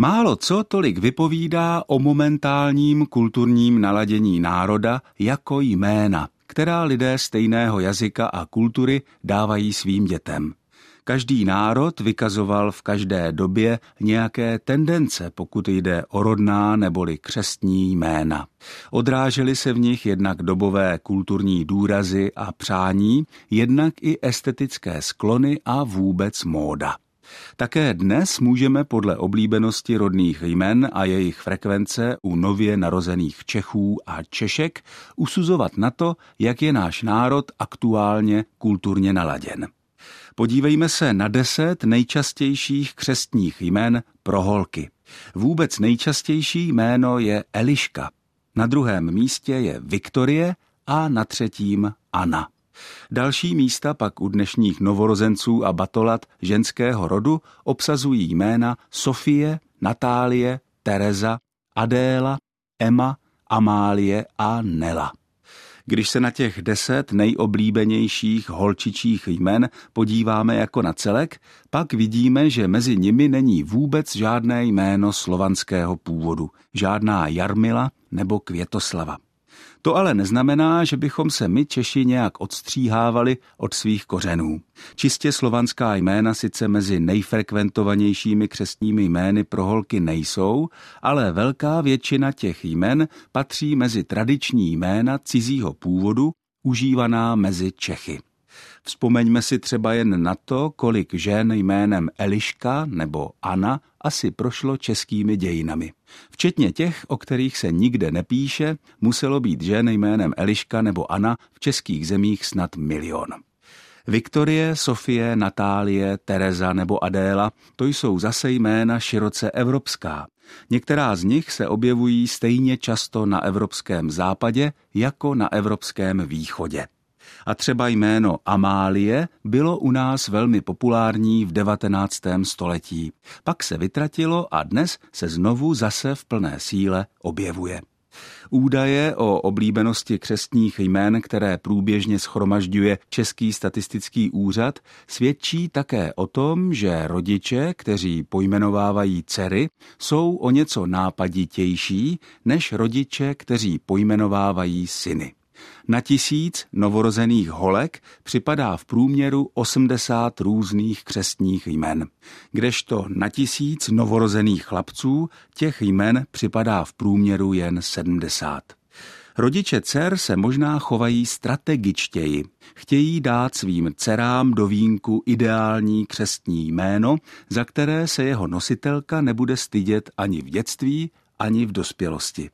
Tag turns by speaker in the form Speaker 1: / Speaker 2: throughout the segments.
Speaker 1: Málo co tolik vypovídá o momentálním kulturním naladění národa jako jména, která lidé stejného jazyka a kultury dávají svým dětem. Každý národ vykazoval v každé době nějaké tendence, pokud jde o rodná neboli křestní jména. Odrážely se v nich jednak dobové kulturní důrazy a přání, jednak i estetické sklony a vůbec móda. Také dnes můžeme podle oblíbenosti rodných jmen a jejich frekvence u nově narozených Čechů a Češek usuzovat na to, jak je náš národ aktuálně kulturně naladěn. Podívejme se na deset nejčastějších křestních jmen pro holky. Vůbec nejčastější jméno je Eliška. Na druhém místě je Viktorie a na třetím Anna. Další místa pak u dnešních novorozenců a batolat ženského rodu obsazují jména Sofie, Natálie, Tereza, Adéla, Emma, Amálie a Nela. Když se na těch deset nejoblíbenějších holčičích jmen podíváme jako na celek, pak vidíme, že mezi nimi není vůbec žádné jméno slovanského původu, žádná Jarmila nebo Květoslava. To ale neznamená, že bychom se my Češi nějak odstříhávali od svých kořenů. Čistě slovanská jména sice mezi nejfrekventovanějšími křestními jmény pro holky nejsou, ale velká většina těch jmen patří mezi tradiční jména cizího původu, užívaná mezi Čechy. Vzpomeňme si třeba jen na to, kolik žen jménem Eliška nebo Anna asi prošlo českými dějinami. Včetně těch, o kterých se nikde nepíše, muselo být žen jménem Eliška nebo Anna v českých zemích snad milion. Viktorie, Sofie, Natálie, Tereza nebo Adéla, to jsou zase jména široce evropská. Některá z nich se objevují stejně často na evropském západě jako na evropském východě a třeba jméno Amálie bylo u nás velmi populární v 19. století. Pak se vytratilo a dnes se znovu zase v plné síle objevuje. Údaje o oblíbenosti křestních jmén, které průběžně schromažďuje Český statistický úřad, svědčí také o tom, že rodiče, kteří pojmenovávají dcery, jsou o něco nápaditější než rodiče, kteří pojmenovávají syny. Na tisíc novorozených holek připadá v průměru 80 různých křestních jmen, kdežto na tisíc novorozených chlapců těch jmen připadá v průměru jen 70. Rodiče dcer se možná chovají strategičtěji. Chtějí dát svým dcerám do vínku ideální křestní jméno, za které se jeho nositelka nebude stydět ani v dětství, ani v dospělosti.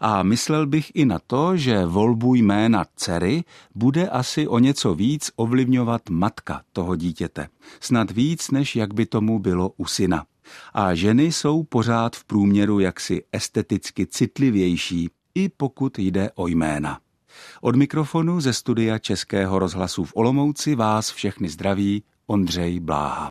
Speaker 1: A myslel bych i na to, že volbu jména dcery bude asi o něco víc ovlivňovat matka toho dítěte. Snad víc, než jak by tomu bylo u syna. A ženy jsou pořád v průměru jaksi esteticky citlivější, i pokud jde o jména. Od mikrofonu ze studia Českého rozhlasu v Olomouci vás všechny zdraví Ondřej Bláha.